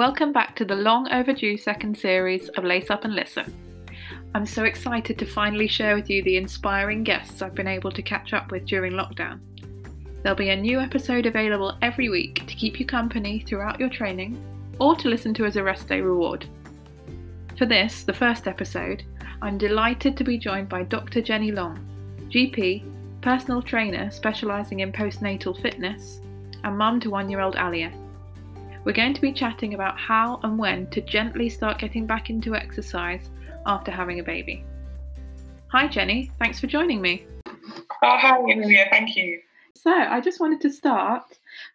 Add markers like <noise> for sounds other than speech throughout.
Welcome back to the long overdue second series of Lace Up and Listen. I'm so excited to finally share with you the inspiring guests I've been able to catch up with during lockdown. There'll be a new episode available every week to keep you company throughout your training or to listen to as a rest day reward. For this, the first episode, I'm delighted to be joined by Dr. Jenny Long, GP, personal trainer specialising in postnatal fitness, and mum to one year old Alia. We're going to be chatting about how and when to gently start getting back into exercise after having a baby. Hi, Jenny. Thanks for joining me. Oh, hi, Amelia. Thank you. So, I just wanted to start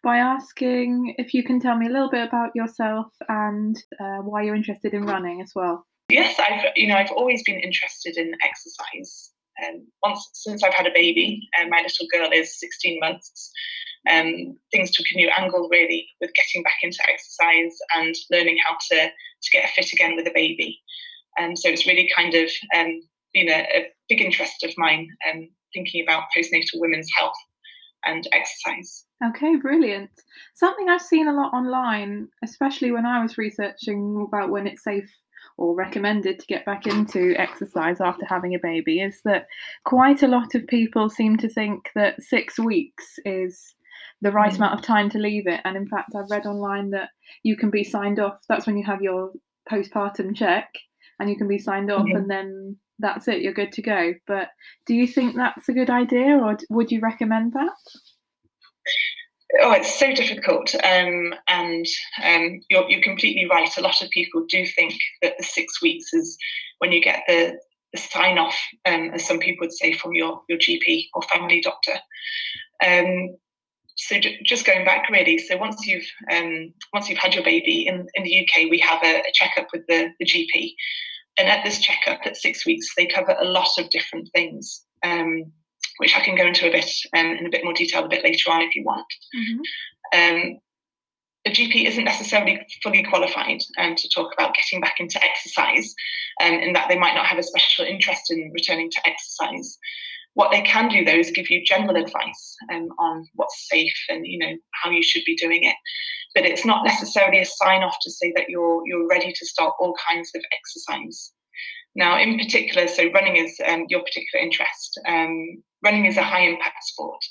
by asking if you can tell me a little bit about yourself and uh, why you're interested in running as well. Yes, I've you know I've always been interested in exercise. Um, once since I've had a baby, and my little girl is 16 months, um, things took a new angle really with getting back into exercise and learning how to to get fit again with a baby. Um, so it's really kind of um, been a, a big interest of mine, um, thinking about postnatal women's health and exercise. Okay, brilliant. Something I've seen a lot online, especially when I was researching about when it's safe or recommended to get back into exercise after having a baby, is that quite a lot of people seem to think that six weeks is the right mm. amount of time to leave it. And in fact, I've read online that you can be signed off. That's when you have your postpartum check, and you can be signed off, mm-hmm. and then that's it. You're good to go. But do you think that's a good idea, or would you recommend that? Oh, it's so difficult, um, and um, you're, you're completely right. A lot of people do think that the six weeks is when you get the, the sign off, um, as some people would say, from your, your GP or family doctor. Um, so j- just going back really so once you've um, once you've had your baby in, in the uk we have a, a checkup with the, the gp and at this checkup at six weeks they cover a lot of different things um, which i can go into a bit um, in a bit more detail a bit later on if you want mm-hmm. Um, a GP isn't necessarily fully qualified um, to talk about getting back into exercise, um, in that they might not have a special interest in returning to exercise. What they can do though is give you general advice um, on what's safe and you know how you should be doing it. But it's not necessarily a sign off to say that you're you're ready to start all kinds of exercise. Now, in particular, so running is um, your particular interest. Um, running is a high impact sport.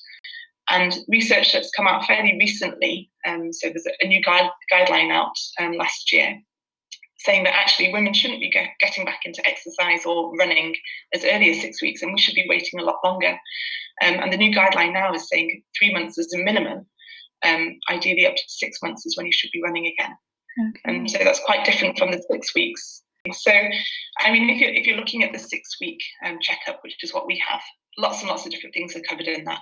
And research that's come out fairly recently, um, so there's a new guide, guideline out um, last year saying that actually women shouldn't be get, getting back into exercise or running as early as six weeks and we should be waiting a lot longer. Um, and the new guideline now is saying three months is the minimum. Um, ideally, up to six months is when you should be running again. Okay. And so that's quite different from the six weeks. So, I mean, if you're, if you're looking at the six week um, checkup, which is what we have, lots and lots of different things are covered in that.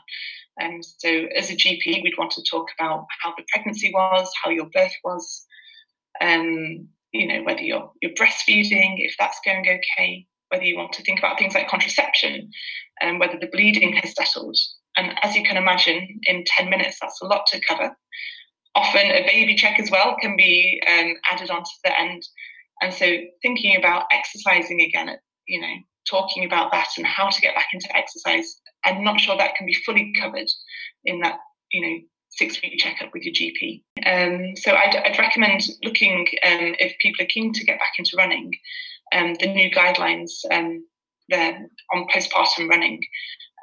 Um, so, as a GP, we'd want to talk about how the pregnancy was, how your birth was, um, you know, whether you're you're breastfeeding, if that's going okay, whether you want to think about things like contraception, and whether the bleeding has settled. And as you can imagine, in 10 minutes, that's a lot to cover. Often a baby check as well can be um, added onto the end. And so thinking about exercising again, you know, talking about that and how to get back into exercise, I'm not sure that can be fully covered in that, you know, six week checkup with your GP. Um, so I'd, I'd, recommend looking um, if people are keen to get back into running, um, the new guidelines um, there on postpartum running,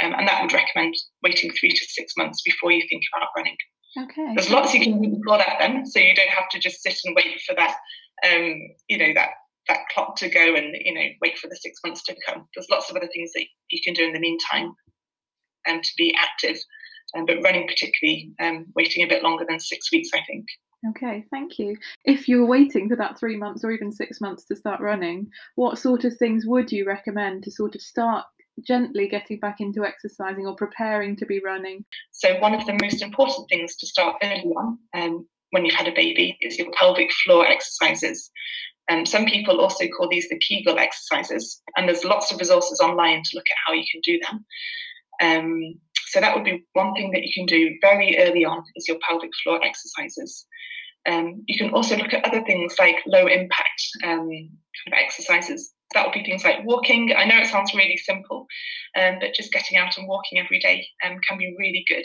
um, and that would recommend waiting three to six months before you think about running. Okay. There's lots you can do before that then, so you don't have to just sit and wait for that, um, you know, that that clock to go and you know wait for the six months to come. There's lots of other things that you can do in the meantime, and to be active um, but running particularly, um, waiting a bit longer than six weeks, I think. Okay, thank you. If you're waiting for that three months or even six months to start running, what sort of things would you recommend to sort of start gently getting back into exercising or preparing to be running? So, one of the most important things to start early on um, when you've had a baby is your pelvic floor exercises. And um, some people also call these the Kegel exercises, and there's lots of resources online to look at how you can do them. Um, so that would be one thing that you can do very early on is your pelvic floor exercises. Um, you can also look at other things like low impact um, kind of exercises. That would be things like walking. I know it sounds really simple, um, but just getting out and walking every day um, can be really good.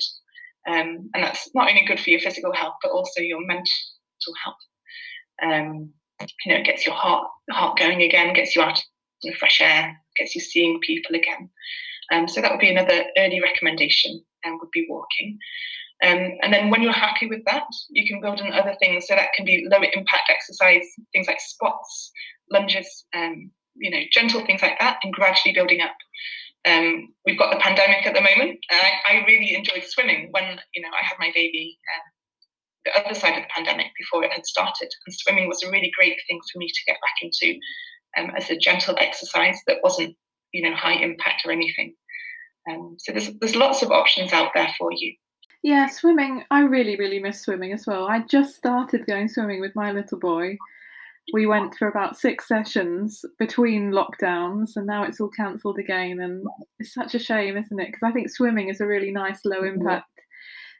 Um, and that's not only good for your physical health, but also your mental health. Um, you know, it gets your heart heart going again, gets you out in the fresh air, gets you seeing people again. Um, so that would be another early recommendation and would be walking. Um, and then when you're happy with that, you can build in other things. So that can be low impact exercise, things like squats, lunges, um, you know, gentle things like that, and gradually building up. Um, we've got the pandemic at the moment. I, I, really enjoyed swimming when you know I had my baby. Um, the other side of the pandemic before it had started, and swimming was a really great thing for me to get back into um, as a gentle exercise that wasn't you know high impact or anything. Um, so there's there's lots of options out there for you. Yeah, swimming. I really really miss swimming as well. I just started going swimming with my little boy. We went for about six sessions between lockdowns, and now it's all cancelled again. And it's such a shame, isn't it? Because I think swimming is a really nice low impact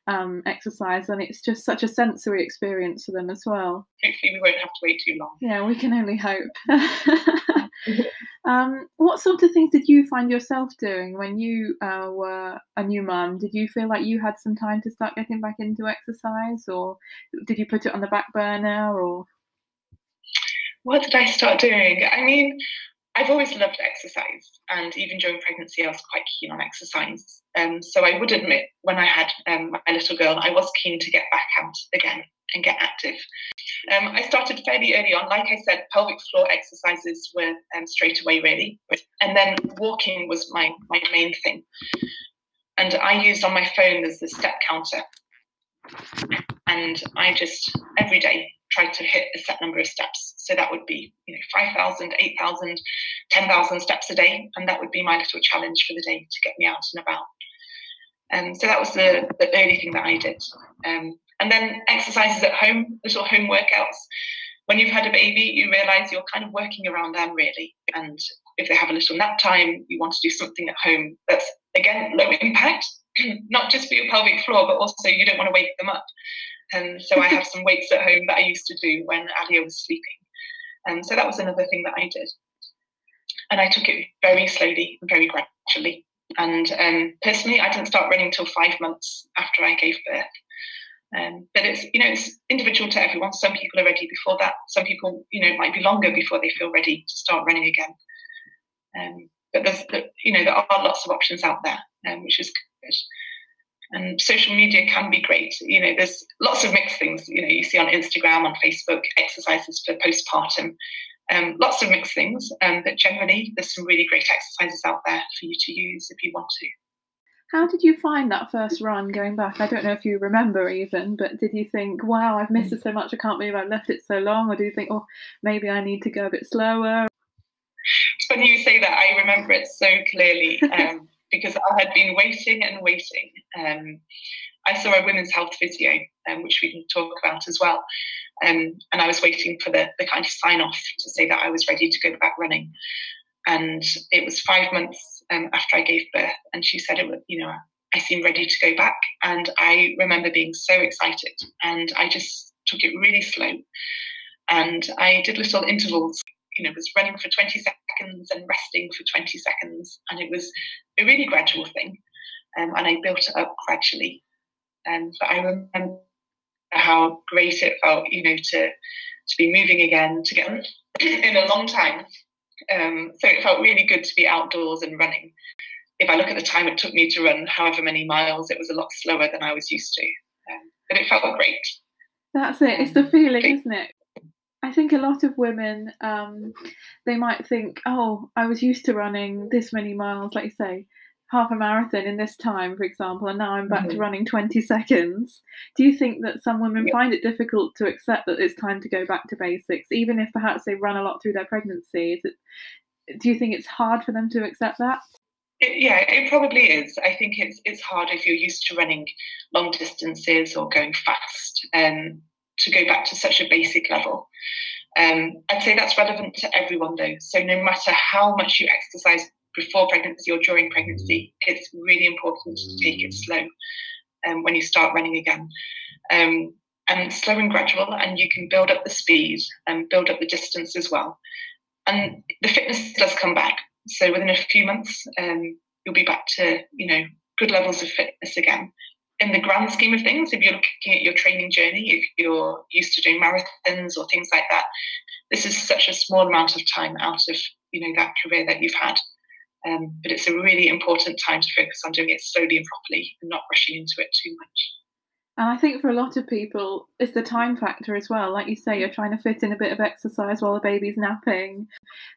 um, exercise, and it's just such a sensory experience for them as well. Hopefully, we won't have to wait too long. Yeah, we can only hope. <laughs> <laughs> um, what sort of things did you find yourself doing when you uh, were a new mum? Did you feel like you had some time to start getting back into exercise, or did you put it on the back burner, or? What did I start doing? I mean, I've always loved exercise, and even during pregnancy, I was quite keen on exercise. Um, so I would admit, when I had um, my little girl, I was keen to get back out again and get active. Um, I started fairly early on. Like I said, pelvic floor exercises were um, straight away, really. And then walking was my, my main thing. And I used on my phone as the step counter. And I just, every day, tried to hit a set number of steps. So that would be, you know, 5,000, 8,000, 10,000 steps a day. And that would be my little challenge for the day to get me out and about. And um, so that was the, the early thing that I did. Um, and then exercises at home, little home workouts. When you've had a baby, you realize you're kind of working around them really. And if they have a little nap time, you want to do something at home that's, again, low impact, <clears throat> not just for your pelvic floor, but also you don't want to wake them up. And so I have some weights at home that I used to do when Alia was sleeping. And so that was another thing that I did. And I took it very slowly and very gradually. And um, personally, I didn't start running until five months after I gave birth. Um, but it's you know it's individual to everyone. Some people are ready before that. Some people you know it might be longer before they feel ready to start running again. Um, but there's you know there are lots of options out there, um, which is good and social media can be great. You know, there's lots of mixed things. You know, you see on Instagram, on Facebook, exercises for postpartum, um, lots of mixed things. Um, but generally, there's some really great exercises out there for you to use if you want to. How did you find that first run going back? I don't know if you remember even, but did you think, wow, I've missed it so much, I can't believe I've left it so long? Or do you think, oh, maybe I need to go a bit slower? It's funny you say that. I remember it so clearly. Um, because I had been waiting and waiting. Um, I saw a women's health physio, um, which we can talk about as well. Um, and I was waiting for the, the kind of sign off to say that I was ready to go back running. And it was five months um, after I gave birth, and she said it was, you know, I seem ready to go back. And I remember being so excited, and I just took it really slow. And I did little intervals you know, was running for 20 seconds and resting for 20 seconds. And it was a really gradual thing. Um, and I built it up gradually. Um, but I remember how great it felt, you know, to to be moving again, to get in a long time. Um, so it felt really good to be outdoors and running. If I look at the time it took me to run however many miles, it was a lot slower than I was used to. Um, but it felt great. That's it. It's the feeling, isn't it? I think a lot of women, um, they might think, oh, I was used to running this many miles, like you say, half a marathon in this time, for example, and now I'm back mm-hmm. to running 20 seconds. Do you think that some women yeah. find it difficult to accept that it's time to go back to basics, even if perhaps they run a lot through their pregnancy? It, do you think it's hard for them to accept that? It, yeah, it probably is. I think it's it's hard if you're used to running long distances or going fast. Um, to go back to such a basic level. Um, I'd say that's relevant to everyone though. So no matter how much you exercise before pregnancy or during pregnancy, it's really important to take it slow um, when you start running again. Um, and slow and gradual, and you can build up the speed and build up the distance as well. And the fitness does come back. So within a few months, um, you'll be back to you know good levels of fitness again. In the grand scheme of things, if you're looking at your training journey, if you're used to doing marathons or things like that, this is such a small amount of time out of you know that career that you've had. Um, but it's a really important time to focus on doing it slowly and properly and not rushing into it too much. And I think for a lot of people, it's the time factor as well. Like you say, you're trying to fit in a bit of exercise while the baby's napping.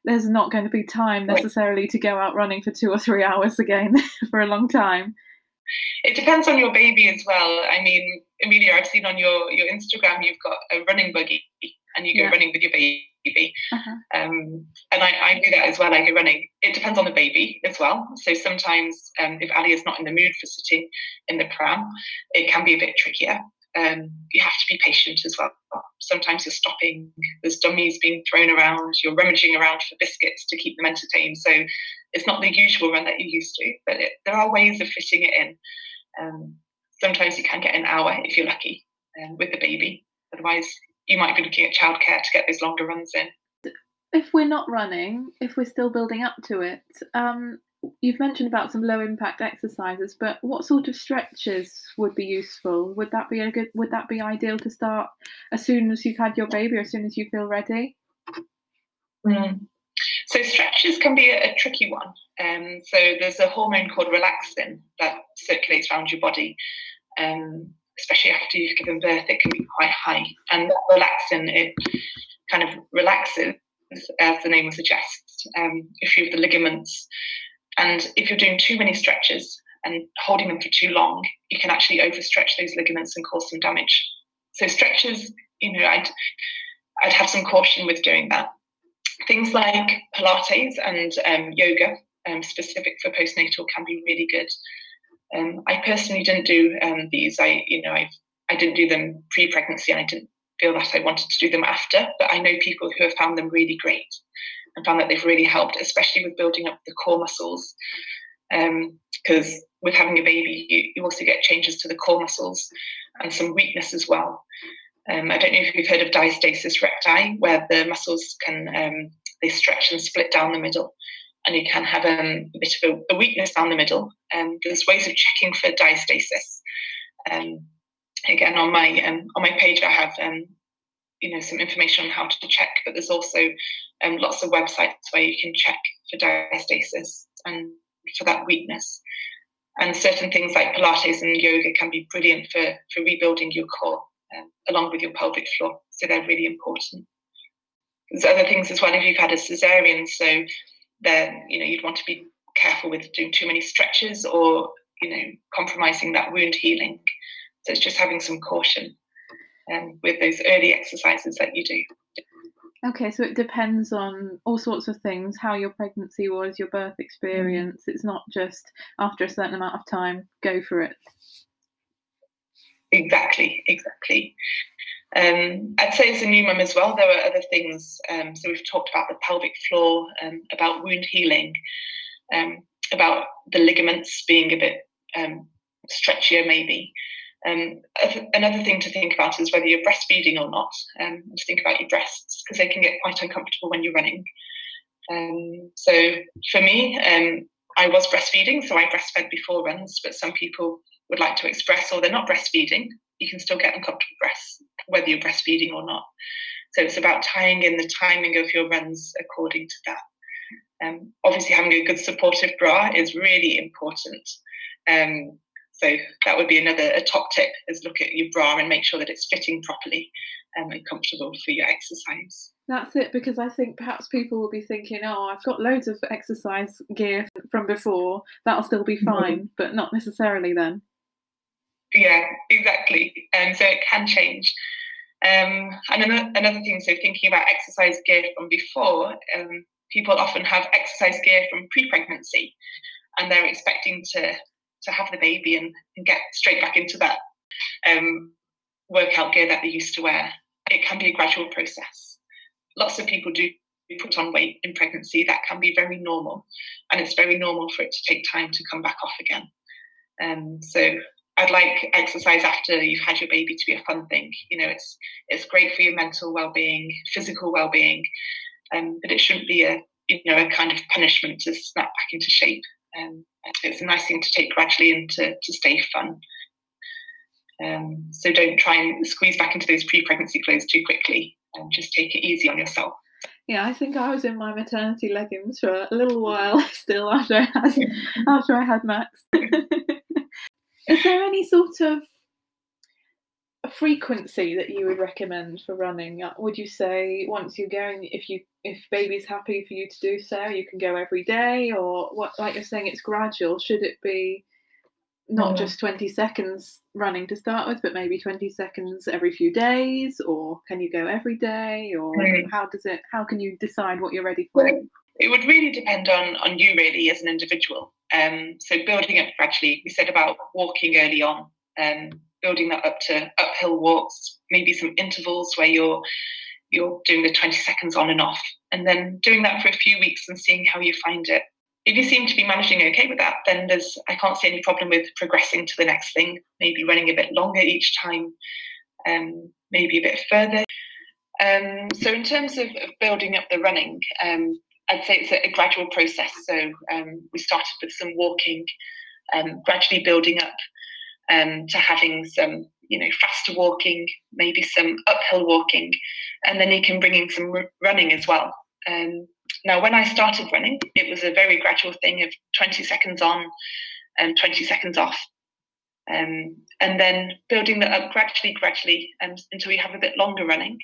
There's not going to be time necessarily to go out running for two or three <laughs> hours again <laughs> for a long time. It depends on your baby as well. I mean, Amelia, I've seen on your, your Instagram you've got a running buggy and you go yeah. running with your baby. Uh-huh. Um, and I, I, do that as well. I go running. It depends on the baby as well. So sometimes, um, if Ali is not in the mood for sitting in the pram, it can be a bit trickier. Um, you have to be patient as well. Sometimes you're stopping, there's dummies being thrown around, you're rummaging around for biscuits to keep them entertained. So it's not the usual run that you're used to, but it, there are ways of fitting it in. Um, sometimes you can get an hour if you're lucky um, with the baby. Otherwise, you might be looking at childcare to get those longer runs in. If we're not running, if we're still building up to it, um, you've mentioned about some low impact exercises, but what sort of stretches would be useful? Would that be a good? Would that be ideal to start as soon as you've had your baby, or as soon as you feel ready? Mm. So stretches can be a, a tricky one. Um, so there's a hormone called relaxin that circulates around your body. Um, especially after you've given birth, it can be quite high. And relaxin, it kind of relaxes, as the name suggests, um, a few of the ligaments. And if you're doing too many stretches and holding them for too long, you can actually overstretch those ligaments and cause some damage. So stretches, you know, I'd I'd have some caution with doing that. Things like Pilates and um, yoga, um, specific for postnatal, can be really good. Um, I personally didn't do um, these. I, you know, I I didn't do them pre-pregnancy, and I didn't feel that I wanted to do them after. But I know people who have found them really great and found that they've really helped, especially with building up the core muscles. Because um, with having a baby, you, you also get changes to the core muscles and some weakness as well. Um, I don't know if you've heard of diastasis recti, where the muscles can um, they stretch and split down the middle and you can have um, a bit of a, a, weakness down the middle. Um, there's ways of checking for diastasis. Um, again, on my on my page, I have you know some information on how to check, but there's also um, lots of websites where you can check for diastasis and for that weakness. And certain things like Pilates and yoga can be brilliant for for rebuilding your core along with your pelvic floor. So they're really important. There's other things as well if you've had a cesarean. So then you know you'd want to be careful with doing too many stretches or you know compromising that wound healing. So it's just having some caution um, with those early exercises that you do. Okay, so it depends on all sorts of things, how your pregnancy was, your birth experience. It's not just after a certain amount of time, go for it. Exactly, exactly. Um, I'd say as a new mum as well, there are other things. Um, so we've talked about the pelvic floor, um, about wound healing, um, about the ligaments being a bit um, stretchier, maybe. Um, another thing to think about is whether you're breastfeeding or not. Um, to think about your breasts because they can get quite uncomfortable when you're running. so for me, I was breastfeeding, so I breastfed before runs, but some people would like to express or they're not breastfeeding, you can still get uncomfortable breasts whether you're breastfeeding or not. So it's about tying in the timing of your runs according to that. Um, obviously, having a good supportive bra is really important. Um, so that would be another a top tip: is look at your bra and make sure that it's fitting properly um, and comfortable for your exercise. That's it, because I think perhaps people will be thinking, "Oh, I've got loads of exercise gear from before; that'll still be mm-hmm. fine," mm-hmm. but not necessarily then. Yeah, exactly. And um, so it can change. Um, and another, another thing, so thinking about exercise gear from before, um, people often have exercise gear from pre-pregnancy, and they're expecting to to have the baby and, and get straight back into that um, workout gear that they used to wear. It can be a gradual process. Lots of people do put on weight in pregnancy. That can be very normal, and it's very normal for it to take time to come back off again. Um, so I'd like exercise after you've had your baby to be a fun thing. You know, it's it's great for your mental well-being, physical well-being, um, but it shouldn't be a you know a kind of punishment to snap back into shape. Um, it's a nice thing to take gradually and to, to stay fun. Um, so don't try and squeeze back into those pre-pregnancy clothes too quickly, and just take it easy on yourself. Yeah, I think I was in my maternity leggings for a little while <laughs> still after I had <laughs> after I had Max. <laughs> Is there any sort of frequency that you would recommend for running? Uh, would you say once you're going, if you if baby's happy for you to do so, you can go every day, or what? Like you're saying, it's gradual. Should it be not mm. just 20 seconds running to start with, but maybe 20 seconds every few days, or can you go every day, or mm. how does it? How can you decide what you're ready for? It would really depend on on you really as an individual. Um, so building up gradually. We said about walking early on. Um, building that up to uphill walks, maybe some intervals where you're you're doing the 20 seconds on and off, and then doing that for a few weeks and seeing how you find it. If you seem to be managing okay with that, then there's I can't see any problem with progressing to the next thing, maybe running a bit longer each time, um, maybe a bit further. Um, so in terms of, of, building up the running, um, I'd say it's a, a gradual process. So um, we started with some walking, um, gradually building up um, to having some, you know, faster walking, maybe some uphill walking, and then you can bring in some r- running as well. Um, now, when I started running, it was a very gradual thing of 20 seconds on and 20 seconds off. Um, and then building that up gradually, gradually um, until you have a bit longer running,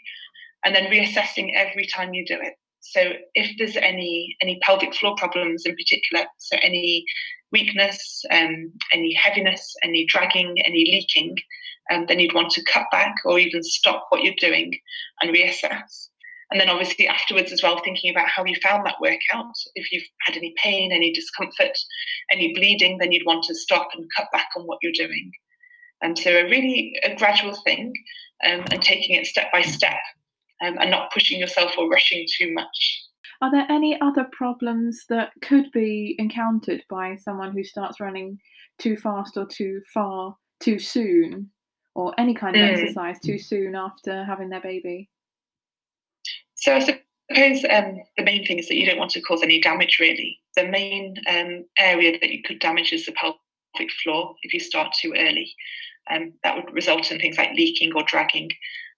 and then reassessing every time you do it. So if there's any any pelvic floor problems in particular, so any weakness, um, any heaviness, any dragging, any leaking, um, then you'd want to cut back or even stop what you're doing and reassess. And then obviously afterwards as well, thinking about how you found that workout. If you've had any pain, any discomfort, any bleeding, then you'd want to stop and cut back on what you're doing. And so a really a gradual thing um, and taking it step by step um, and not pushing yourself or rushing too much. Are there any other problems that could be encountered by someone who starts running too fast or too far too soon, or any kind of mm. exercise too soon after having their baby? So I suppose um, the main thing is that you don't want to cause any damage. Really, the main um, area that you could damage is the pelvic floor if you start too early. Um, that would result in things like leaking or dragging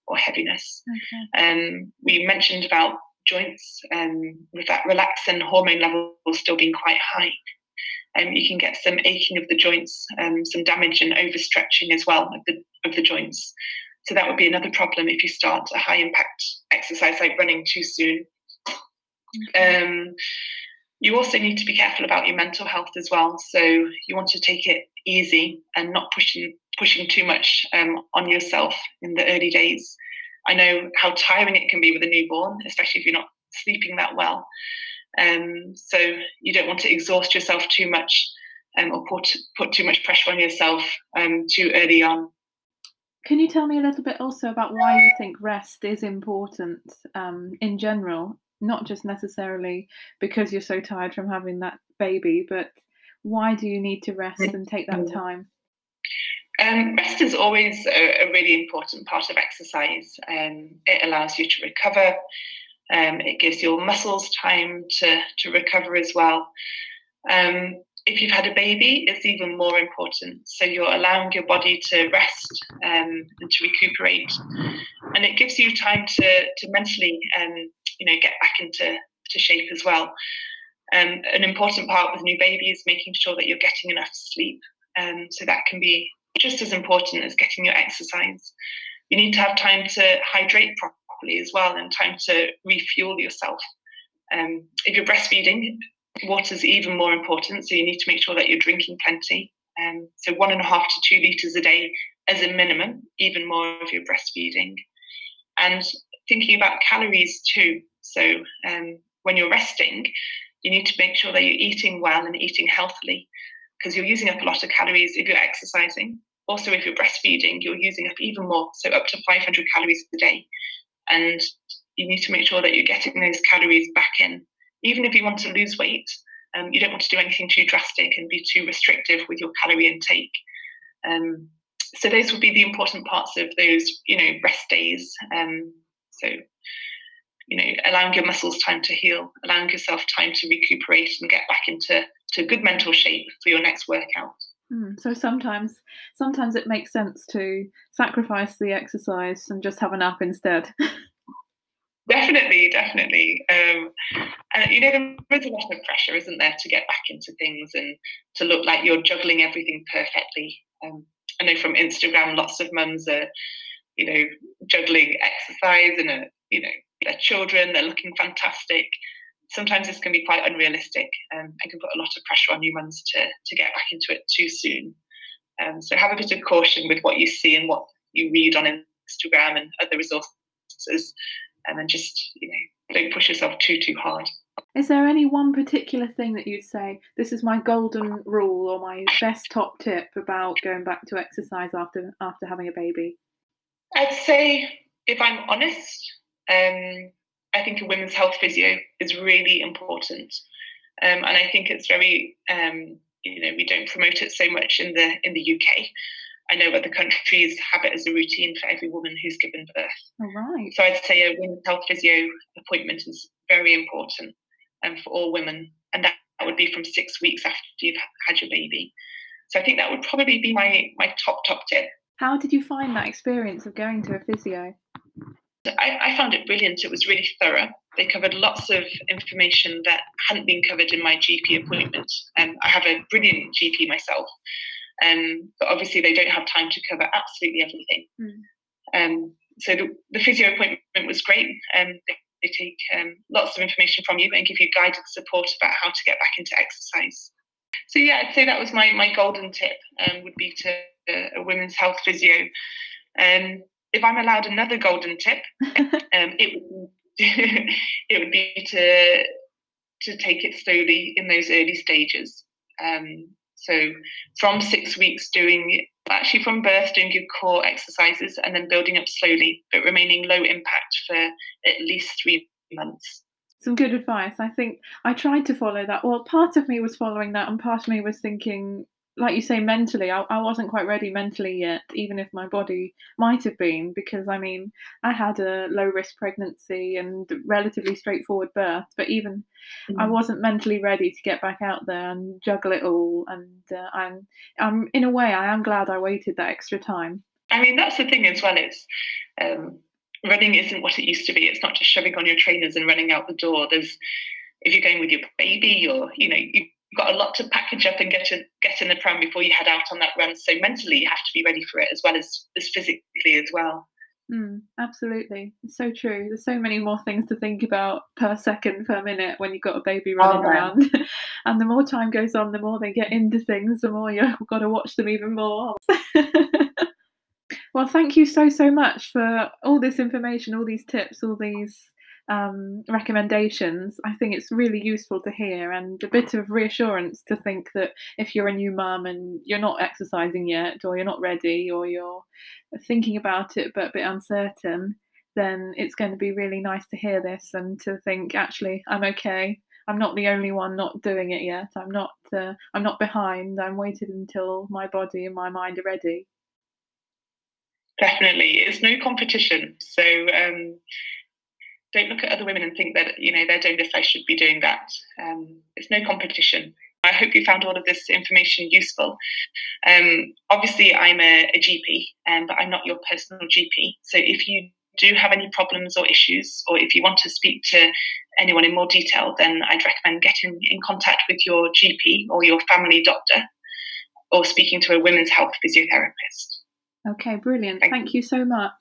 or heaviness. Okay. Um, we mentioned about joints um, with that relaxin hormone level still being quite high. Um, you can get some aching of the joints, um, some damage and overstretching as well of the, of the joints. So that would be another problem if you start a high impact exercise like running too soon. Um, you also need to be careful about your mental health as well. So you want to take it easy and not pushing pushing too much um, on yourself in the early days. I know how tiring it can be with a newborn, especially if you're not sleeping that well. Um, so you don't want to exhaust yourself too much um, or put put too much pressure on yourself um, too early on. Can you tell me a little bit also about why you think rest is important um, in general, not just necessarily because you're so tired from having that baby, but why do you need to rest and take that time? Um, rest is always a, a, really important part of exercise. Um, it allows you to recover. Um, it gives your muscles time to, to recover as well. Um, if you've had a baby, it's even more important. So you're allowing your body to rest um, and to recuperate, and it gives you time to to mentally, um, you know, get back into to shape as well. an important part with new baby is making sure that you're getting enough sleep. so that can be just as important as getting your exercise. You need to have time to hydrate properly as well and time to refuel yourself. Um, if you're breastfeeding, water is even more important, so you need to make sure that you're drinking plenty. Um, so one and a half to two litres a day as a minimum, even more if you're breastfeeding. And thinking about calories too. So um, when you're resting, you need to make sure that you're eating well and eating healthily because you're using up a lot of calories if you're exercising. Also, if you're breastfeeding, you're using up even more, so up to 500 calories a day. And you need to make sure that you're getting those calories back in. Even if you want to lose weight, um, you don't want to do anything too drastic and be too restrictive with your calorie intake. Um, so those would be the important parts of those, you know, rest days. Um, so, you know, allowing your muscles time to heal, allowing yourself time to recuperate and get back into to good mental shape for your next workout. Mm, so sometimes, sometimes it makes sense to sacrifice the exercise and just have a nap instead. <laughs> definitely, definitely. Um, and you know, there is a lot of pressure, isn't there, to get back into things and to look like you're juggling everything perfectly. Um, I know from Instagram, lots of mums are, you know, juggling exercise and, uh, you know, their children. They're looking fantastic. Sometimes this can be quite unrealistic um, and can put a lot of pressure on new mums to to get back into it too soon. Um, so have a bit of caution with what you see and what you read on Instagram and other resources, and then just you know don't push yourself too too hard. Is there any one particular thing that you'd say this is my golden rule or my best top tip about going back to exercise after after having a baby? I'd say, if I'm honest, um, I think a women's health physio is really important, um, and I think it's very, um, you know, we don't promote it so much in the in the UK. I know other countries have it as a routine for every woman who's given birth. All right. So I'd say a women's health physio appointment is very important um, for all women, and that, that would be from six weeks after you've had your baby. So I think that would probably be my my top top tip. How did you find that experience of going to a physio? I, I, found it brilliant. It was really thorough. They covered lots of information that hadn't been covered in my GP appointment. Um, I have a brilliant GP myself, um, but obviously they don't have time to cover absolutely everything. Mm. Um, so the, the, physio appointment was great. Um, they, they take um, lots of information from you and give you guided support about how to get back into exercise. So yeah, I'd say that was my my golden tip um, would be to uh, a women's health physio. Um, if I'm allowed another golden tip, <laughs> um, it would <laughs> it would be to to take it slowly in those early stages. Um, so from six weeks doing actually from birth doing your core exercises and then building up slowly, but remaining low impact for at least three months. Some good advice. I think I tried to follow that. Well, part of me was following that, and part of me was thinking like you say, mentally, I, I wasn't quite ready mentally yet, even if my body might have been, because I mean, I had a low risk pregnancy and relatively straightforward birth, but even mm. I wasn't mentally ready to get back out there and juggle it all. And uh, I'm, I'm, in a way, I am glad I waited that extra time. I mean, that's the thing as well is um, running isn't what it used to be. It's not just shoving on your trainers and running out the door. There's, if you're going with your baby or, you know, you got a lot to package up and get in, get in the pram before you head out on that run. So mentally, you have to be ready for it as well as, as physically as well. Mm, absolutely, it's so true. There's so many more things to think about per second, per minute when you've got a baby running oh, around. <laughs> and the more time goes on, the more they get into things, the more you've got to watch them even more. <laughs> well, thank you so so much for all this information, all these tips, all these um, recommendations, I think it's really useful to hear and a bit of reassurance to think that if you're a new mum and you're not exercising yet, or you're not ready, or you're thinking about it but a bit uncertain, then it's going to be really nice to hear this and to think actually I'm okay. I'm not the only one not doing it yet. I'm not. Uh, I'm not behind. I'm waiting until my body and my mind are ready. Definitely, it's no competition. So um, don't look at other women and think that you know they're doing this i should be doing that. Um, it's no competition. I hope you found all of this information useful. Um, obviously i'm a, a gp um, but i'm not your personal gp so if you do have any problems or issues or if you want to speak to anyone in more detail then i'd recommend getting in contact with your gp or your family doctor or speaking to a women's health physiotherapist. Okay brilliant. Thank, thank you so much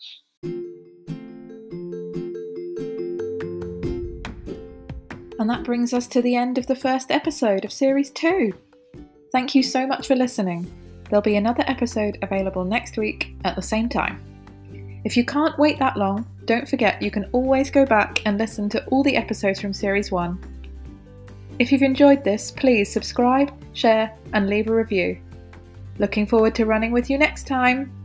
And that brings us to the end of the first episode of Series 2. Thank you so much for listening. There'll be another episode available next week at the same time. If you can't wait that long, don't forget you can always go back and listen to all the episodes from Series 1. If you've enjoyed this, please subscribe, share, and leave a review. Looking forward to running with you next time.